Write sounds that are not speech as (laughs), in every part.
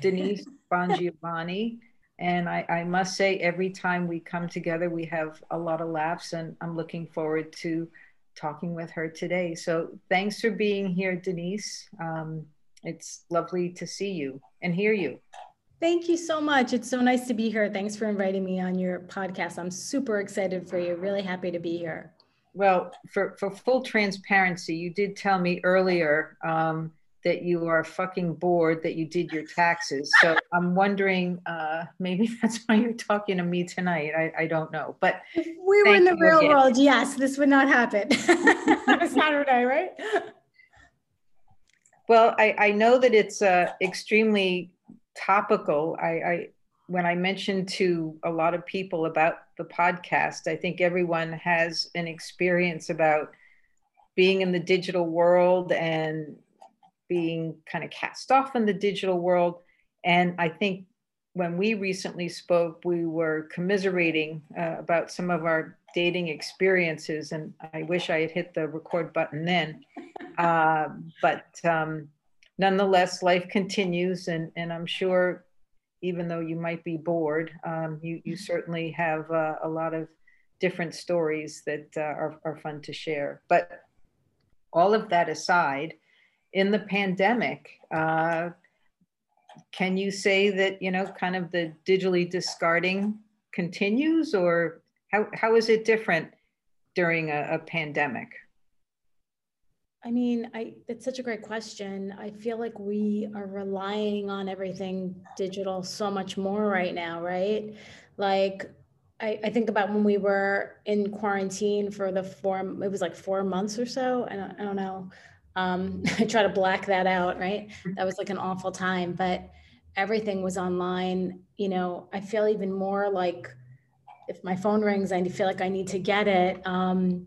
Denise Bongiovanni. And I, I must say, every time we come together, we have a lot of laughs, and I'm looking forward to talking with her today. So thanks for being here, Denise. Um, it's lovely to see you and hear you. Thank you so much. It's so nice to be here. Thanks for inviting me on your podcast. I'm super excited for you. Really happy to be here. Well, for, for full transparency, you did tell me earlier um, that you are fucking bored that you did your taxes. So I'm wondering, uh, maybe (laughs) that's why you're talking to me tonight. I, I don't know. But if we were in the real again. world, yes, this would not happen. (laughs) (laughs) Saturday, right? Well, I, I know that it's uh, extremely topical. I, I when I mentioned to a lot of people about the podcast, I think everyone has an experience about being in the digital world and being kind of cast off in the digital world. And I think when we recently spoke, we were commiserating uh, about some of our dating experiences. And I wish I had hit the record button then. (laughs) Uh, but um, nonetheless, life continues. And, and I'm sure even though you might be bored, um, you, you certainly have uh, a lot of different stories that uh, are, are fun to share. But all of that aside, in the pandemic, uh, can you say that, you know, kind of the digitally discarding continues or how, how is it different during a, a pandemic? I mean, I it's such a great question. I feel like we are relying on everything digital so much more right now, right? Like I, I think about when we were in quarantine for the four, it was like four months or so. I I don't know. Um, (laughs) I try to black that out, right? Mm-hmm. That was like an awful time, but everything was online. You know, I feel even more like if my phone rings, I feel like I need to get it. Um,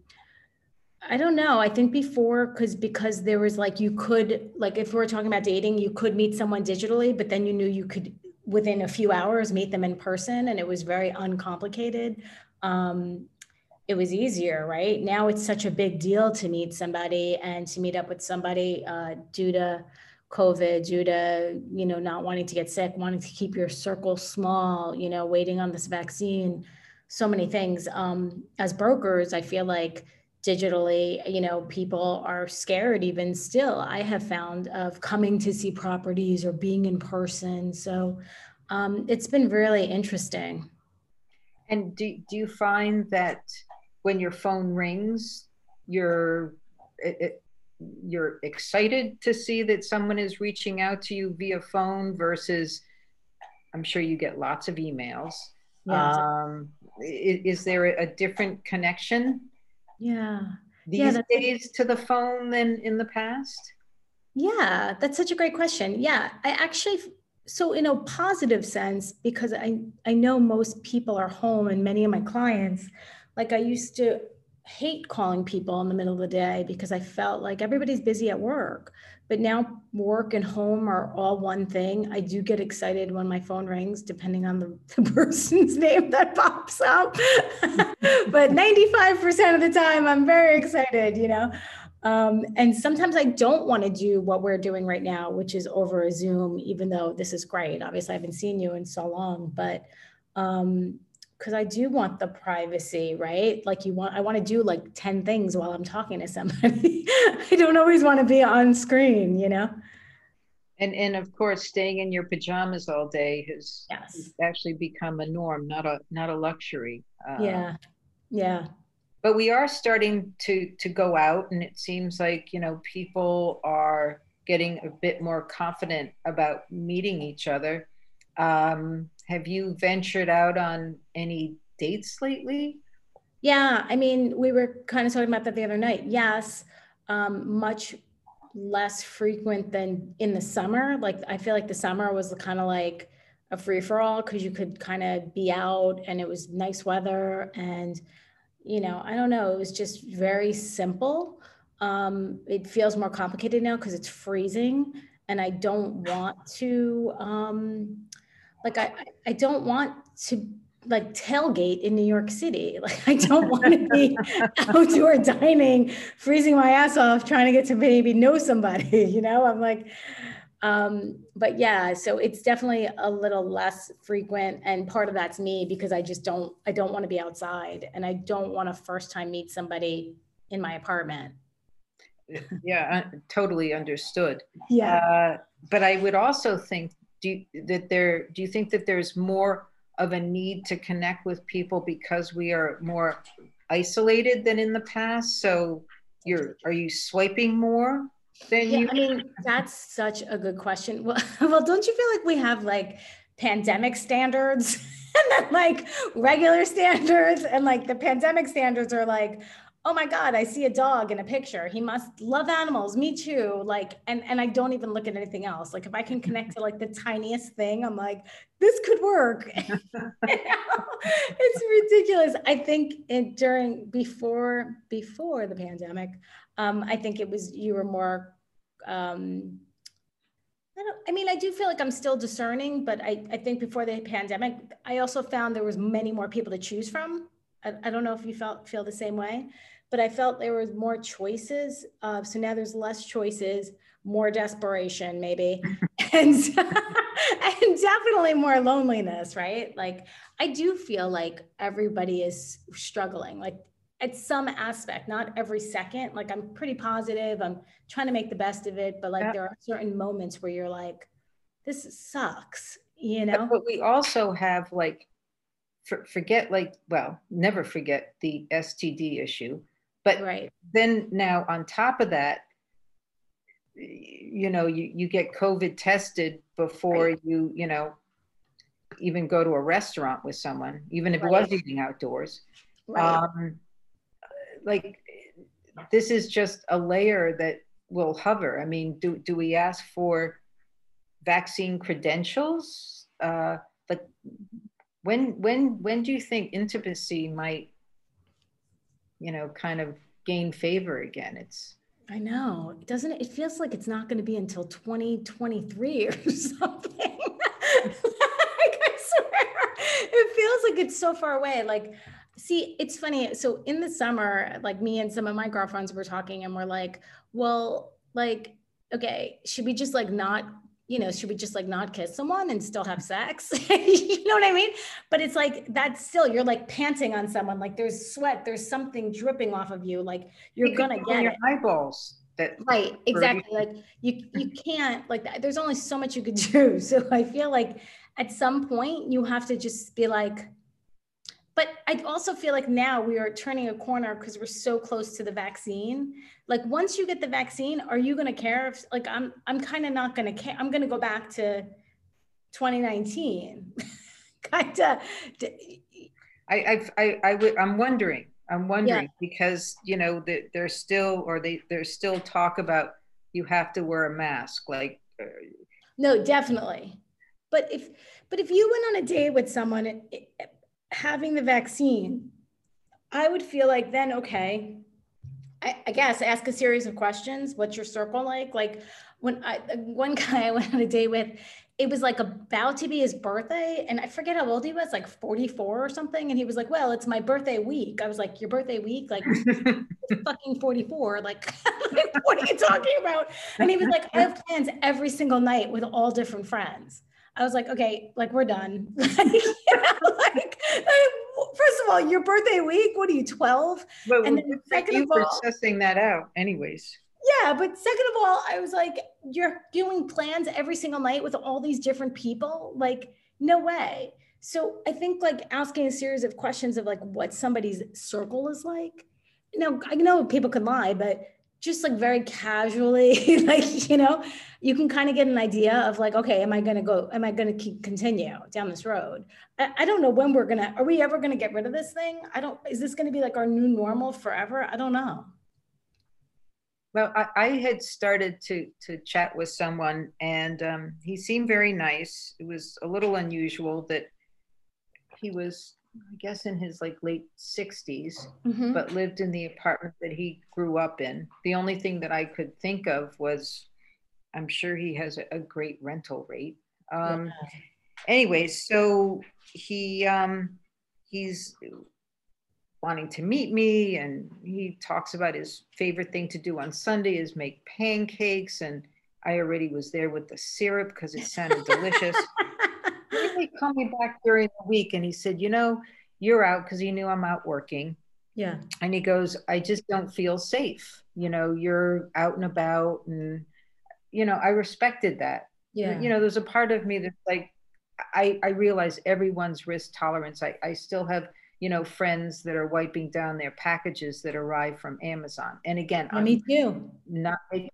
I don't know. I think before, because because there was like you could like if we are talking about dating, you could meet someone digitally, but then you knew you could within a few hours meet them in person, and it was very uncomplicated. Um, it was easier, right? Now it's such a big deal to meet somebody and to meet up with somebody uh, due to COVID, due to you know not wanting to get sick, wanting to keep your circle small, you know, waiting on this vaccine, so many things. Um, as brokers, I feel like digitally, you know, people are scared even still, I have found of coming to see properties or being in person. So um, it's been really interesting. And do, do you find that when your phone rings, you're, it, it, you're excited to see that someone is reaching out to you via phone versus I'm sure you get lots of emails. Yeah. Um, is, is there a different connection yeah. These yeah, days to the phone than in the past? Yeah, that's such a great question. Yeah, I actually so in a positive sense because I I know most people are home and many of my clients like I used to hate calling people in the middle of the day because I felt like everybody's busy at work. But now work and home are all one thing. I do get excited when my phone rings, depending on the, (laughs) the person's name that pops up. (laughs) but 95% of the time, I'm very excited, you know. Um, and sometimes I don't want to do what we're doing right now, which is over a Zoom, even though this is great. Obviously, I haven't seen you in so long, but um, because I do want the privacy, right? Like you want, I want to do like 10 things while I'm talking to somebody. (laughs) I don't always want to be on screen, you know? And, and of course, staying in your pajamas all day has, yes. actually become a norm, not a, not a luxury. Uh, yeah. Yeah. But we are starting to, to go out and it seems like, you know, people are getting a bit more confident about meeting each other. Um, have you ventured out on any dates lately? Yeah, I mean, we were kind of talking about that the other night. Yes, um, much less frequent than in the summer. Like, I feel like the summer was kind of like a free for all because you could kind of be out and it was nice weather. And, you know, I don't know, it was just very simple. Um, it feels more complicated now because it's freezing and I don't want to. Um, like I, I don't want to like tailgate in New York City. (laughs) Like I don't want to be (laughs) outdoor dining, freezing my ass off, trying to get to maybe know somebody. (laughs) You know, I'm like, Um, but yeah, so it's definitely a little less frequent, and part of that's me because I just don't I don't want to be outside, and I don't want to first time meet somebody in my apartment. Yeah, totally understood. Yeah. Uh, but I would also think do you, that there do you think that there's more of a need to connect with people because we are more isolated than in the past? So you're are you swiping more? than yeah, you? I mean, that's such a good question. Well, (laughs) well, don't you feel like we have like pandemic standards (laughs) and then like regular standards and like the pandemic standards are like oh my god i see a dog in a picture he must love animals me too like and and i don't even look at anything else like if i can connect to like the tiniest thing i'm like this could work (laughs) it's ridiculous i think it during before before the pandemic um, I think it was you were more. Um, I don't. I mean, I do feel like I'm still discerning, but I, I think before the pandemic, I also found there was many more people to choose from. I, I don't know if you felt feel the same way, but I felt there was more choices. Uh, so now there's less choices, more desperation, maybe, (laughs) and (laughs) and definitely more loneliness. Right? Like I do feel like everybody is struggling. Like at some aspect, not every second. Like I'm pretty positive. I'm trying to make the best of it, but like yeah. there are certain moments where you're like, this sucks, you know? But, we also have like, for, forget like, well, never forget the STD issue. But right. then now on top of that, you know, you, you get COVID tested before right. you, you know, even go to a restaurant with someone, even if right. it was eating outdoors. Um, like this is just a layer that will hover. I mean, do do we ask for vaccine credentials? Uh, like when when when do you think intimacy might, you know, kind of gain favor again? It's I know. Doesn't it? It feels like it's not going to be until 2023 (laughs) or something. (laughs) like I swear, it feels like it's so far away. Like See, it's funny. So in the summer, like me and some of my girlfriends were talking and we're like, well, like, okay, should we just like not, you know, should we just like not kiss someone and still have sex? (laughs) you know what I mean? But it's like that's still you're like panting on someone, like there's sweat, there's something dripping off of you, like you're you gonna get your it. eyeballs. That right, exactly. Like you you can't like. There's only so much you could (laughs) do. So I feel like at some point you have to just be like, but I also feel like now we are turning a corner because we're so close to the vaccine. Like once you get the vaccine, are you going to care if like I'm I'm kind of not going to care. I'm going to go back to 2019. (laughs) kind of I I I, I would I'm wondering. I'm wondering yeah. because you know that there's still or they there's still talk about you have to wear a mask like uh, no definitely but if but if you went on a date with someone it, having the vaccine, I would feel like then, okay, I, I, guess ask a series of questions. What's your circle like? Like when I, one (laughs) guy I went on a date with, it was like about to be his birthday. And I forget how old he was, like 44 or something. And he was like, well, it's my birthday week. I was like, your birthday week? Like (laughs) fucking 44. Like, (laughs) what are you talking about? And he was like, I have plans every single night with all different friends. I was like, okay, like we're done. like, like, first of all, your birthday week, what are you, 12? But and then second you of all, sussing that out anyways. Yeah, but second of all, I was like, you're doing plans every single night with all these different people. Like, no way. So I think like asking a series of questions of like what somebody's circle is like. Know, I know people can lie, but just like very casually (laughs) like you know you can kind of get an idea of like okay am i going to go am i going to keep continue down this road? I, I, don't know when we're gonna are we ever going to get rid of this thing? I don't is this going to be like our new normal forever? I don't know. Well i, I had started to to chat with someone and um, he seemed very nice. It was a little unusual that he was I guess in his like late 60s, mm-hmm. but lived in the apartment that he grew up in. The only thing that I could think of was I'm sure he has a, great rental rate. Um, yeah. Anyway, so he um, he's wanting to meet me, and he talks about his favorite thing to do on Sunday is make pancakes, and I already was there with the syrup because it sounded (laughs) delicious. He called me back during the week and he said, You know, you're out because he knew I'm out working. Yeah. And he goes, I just don't feel safe. You know, you're out and about. And, you know, I respected that. Yeah. You know, there's a part of me that's like, I, I realize everyone's risk tolerance. I, I still have, you know, friends that are wiping down their packages that arrive from Amazon. And again, yeah, me too. Not making,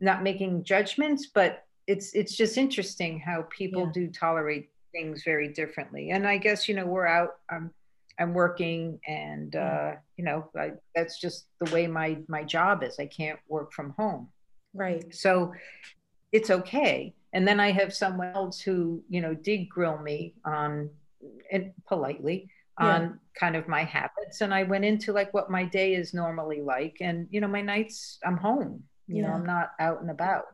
not making judgments, but it's it's just interesting how people yeah. do tolerate things very differently. And I guess you know we're out. I'm I'm working, and uh, you know I, that's just the way my my job is. I can't work from home. Right. So it's okay. And then I have someone else who you know did grill me on and politely on yeah. kind of my habits and i went into like what my day is normally like and you know my nights i'm home you yeah. know i'm not out and about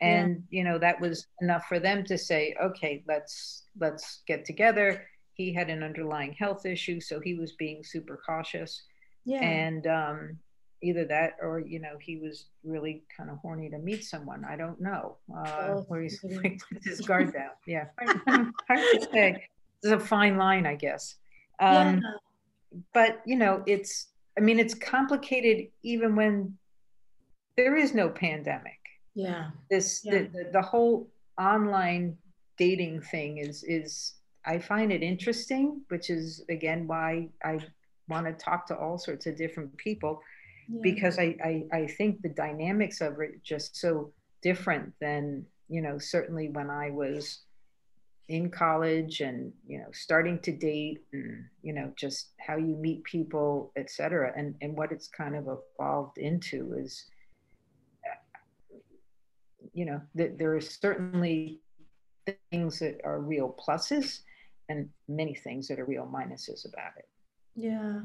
and yeah. you know that was enough for them to say okay let's let's get together. He had an underlying health issue so he was being super cautious. Yeah. And um either that or you know he was really kind of horny to meet someone. I don't know. Uh oh, where he's (laughs) with his guard down. Yeah. (laughs) (laughs) Hard to say. It's a fine line i guess. Um yeah. but you know it's i mean it's complicated even when there is no pandemic yeah this yeah. The, the, the whole online dating thing is is i find it interesting which is again why i want to talk to all sorts of different people yeah. because I, I i think the dynamics of it just so different than you know certainly when i was in college and you know starting to date and you know just how you meet people et cetera and and what it's kind of evolved into is you know, that there are certainly things that are real pluses and many things that are real minuses about it. Yeah.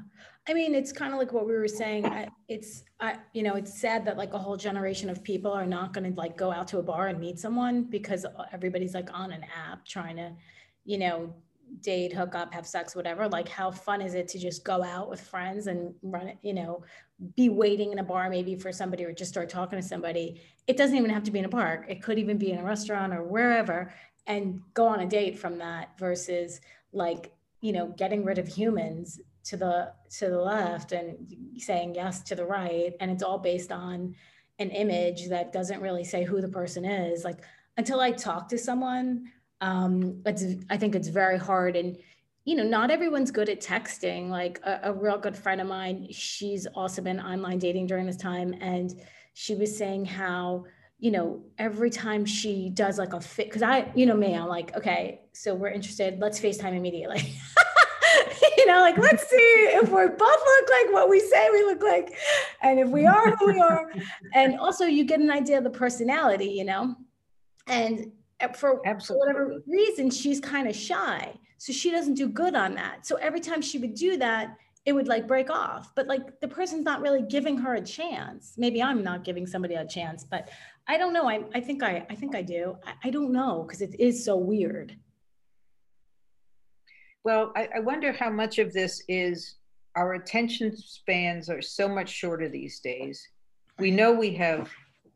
I mean, it's kind of like what we were saying. I, it's, I, you know, it's sad that like a whole generation of people are not going to like go out to a bar and meet someone because everybody's like on an app trying to, you know, date, hook up, have sex, whatever. Like, how fun is it to just go out with friends and run you know, be waiting in a bar maybe for somebody or just start talking to somebody. It doesn't even have to be in a park. It could even be in a restaurant or wherever and go on a date from that versus like, you know, getting rid of humans to the to the left and saying yes to the right and it's all based on an image that doesn't really say who the person is like until i talk to someone um it's i think it's very hard and you know, not everyone's good at texting. Like a, a, real good friend of mine, she's also been online dating during this time. And she was saying how, you know, every time she does like a fit, because I, you know, me, I'm like, okay, so we're interested, let's FaceTime immediately. (laughs) you know, like let's see if we both look like what we say we look like, and if we are who we are. And also you get an idea of the personality, you know. And for, for whatever reason, she's kind of shy. So she doesn't do good on that. So every time she would do that, it would like break off. But like the person's not really giving her a chance. Maybe I'm not giving somebody a chance, but I don't know. I, I think I I think I do. I, I don't know because it is so weird. Well, I, I wonder how much of this is our attention spans are so much shorter these days. We know we have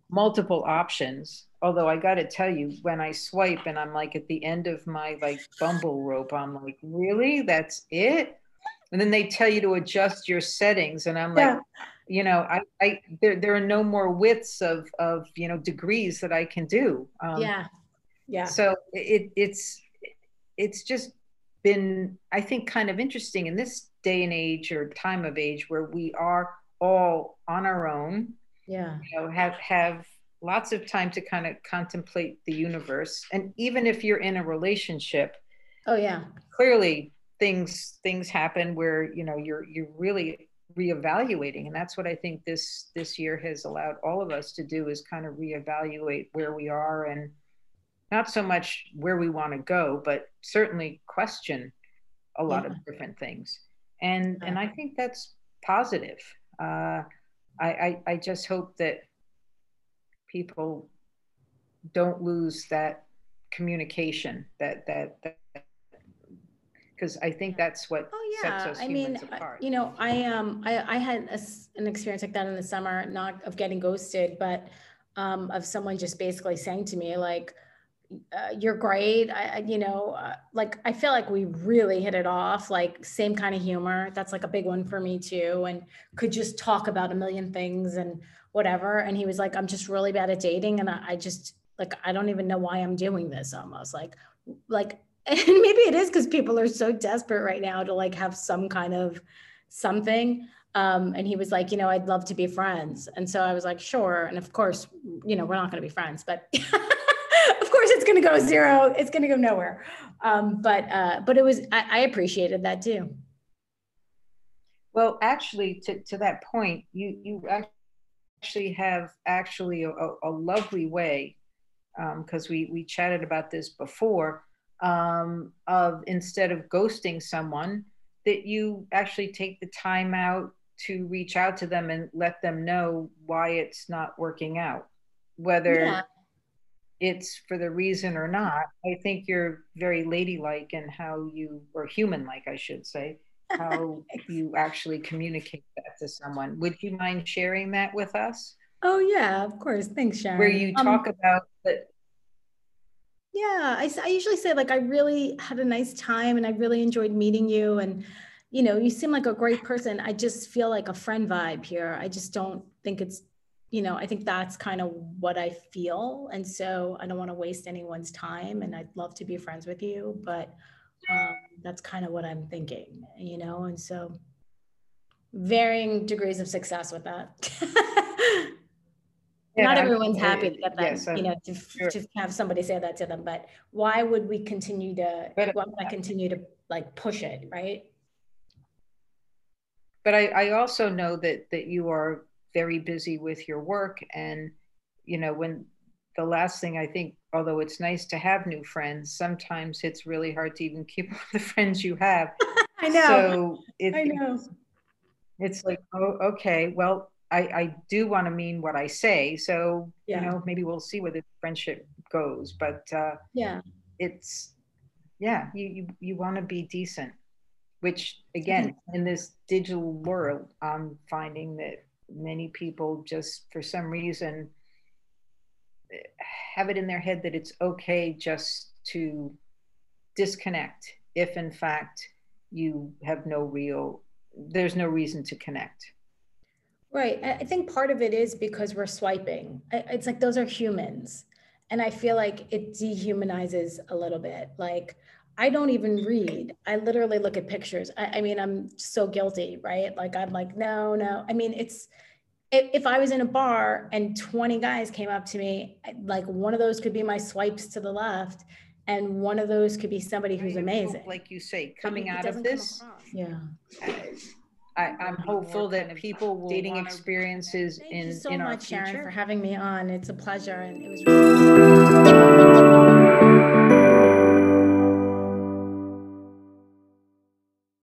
multiple options although I got to tell you, when I swipe and I'm like at the end of my like bumble rope, I'm like, really? That's it? And then they tell you to adjust your settings, and I'm like, yeah. you know, I, I there there are no more widths of of you know degrees that I can do. Um, yeah, yeah. So it it's it's just been I think kind of interesting in this day and age or time of age where we are all on our own. Yeah, you know, have have lots of time to kind of contemplate the universe. And even if you're in a relationship oh yeah. clearly things things happen where you know you're you're really reevaluating. And that's what i think this this year has allowed all of us to do is kind of reevaluate where we are and not so much where we want to go but certainly question a lot yeah. of different things. And yeah. and i think that's positive. Uh, I, I i just hope that people don't lose that communication that that because I think that's what oh yeah I mean apart. you know I um I I had a, an experience like that in the summer not of getting ghosted but um, of someone just basically saying to me like uh, you're great I, you know uh, like i feel like we really hit it off like same kind of humor that's like a big one for me too and could just talk about a million things and whatever and he was like i'm just really bad at dating and I, I just like i don't even know why i'm doing this almost like like (laughs) and maybe it is because people are so desperate right now to like have some kind of something um, and he was like, you know, I'd love to be friends. And so I was like, sure. And of course, you know, we're not going to be friends, but (laughs) (laughs) of course it's going to go zero. It's going to go nowhere. Um, but, uh, but it was, I, I appreciated that too. Well, actually, to, to that point, you, you actually have actually a, a lovely way, um, because um, we, we chatted about this before, um, of instead of ghosting someone, that you actually take the time out to reach out to them and let them know why it's not working out whether yeah. It's for the reason or not i think you're very ladylike in how you or human like i should say how (laughs) you actually communicate that to someone. Would you mind sharing that with us? Oh yeah of course. Thanks sharon. Where you um, talk um, about that yeah I, I usually say like i really had a nice time and i really enjoyed meeting you and you know, you seem like a great person. I just feel like a friend vibe here. I just don't think it's, you know, I think that's kind of what I feel. And so I don't want to waste anyone's time and I'd love to be friends with you, but um, that's kind of what I'm thinking, you know? And so varying degrees of success with that. (laughs) yeah, Not everyone's happy to get that, yes, you know, to, sure. to have somebody say that to them, but why would we continue to, but, why would I continue to like push it, right? but I, I also know that that you are very busy with your work and you know when the last thing I think, although it's nice to have new friends, sometimes it's really hard to even keep (laughs) the friends you have. (laughs) I know. So it, I know. It's like, oh, okay, well, I, I do want to mean what I say. So, yeah. you know, maybe we'll see where the friendship goes. But uh, yeah, it's, yeah, you, you, you want to be decent which again in this digital world i'm finding that many people just for some reason have it in their head that it's okay just to disconnect if in fact you have no real there's no reason to connect. Right. I think part of it is because we're swiping. It's like those are humans. And i feel like it dehumanizes a little bit. Like I don't even read. I literally look at pictures. I, I, mean, I'm so guilty, right? Like, I'm like, no, no. I mean, it's if, if I was in a bar and 20 guys came up to me, like one of those could be my swipes to the left, and one of those could be somebody who's amazing. Like you say, coming out of this, yeah. I, am hopeful that people will dating experiences Thank in you so in much, our Sharon, for having me on. It's a pleasure, and it was. Really (laughs)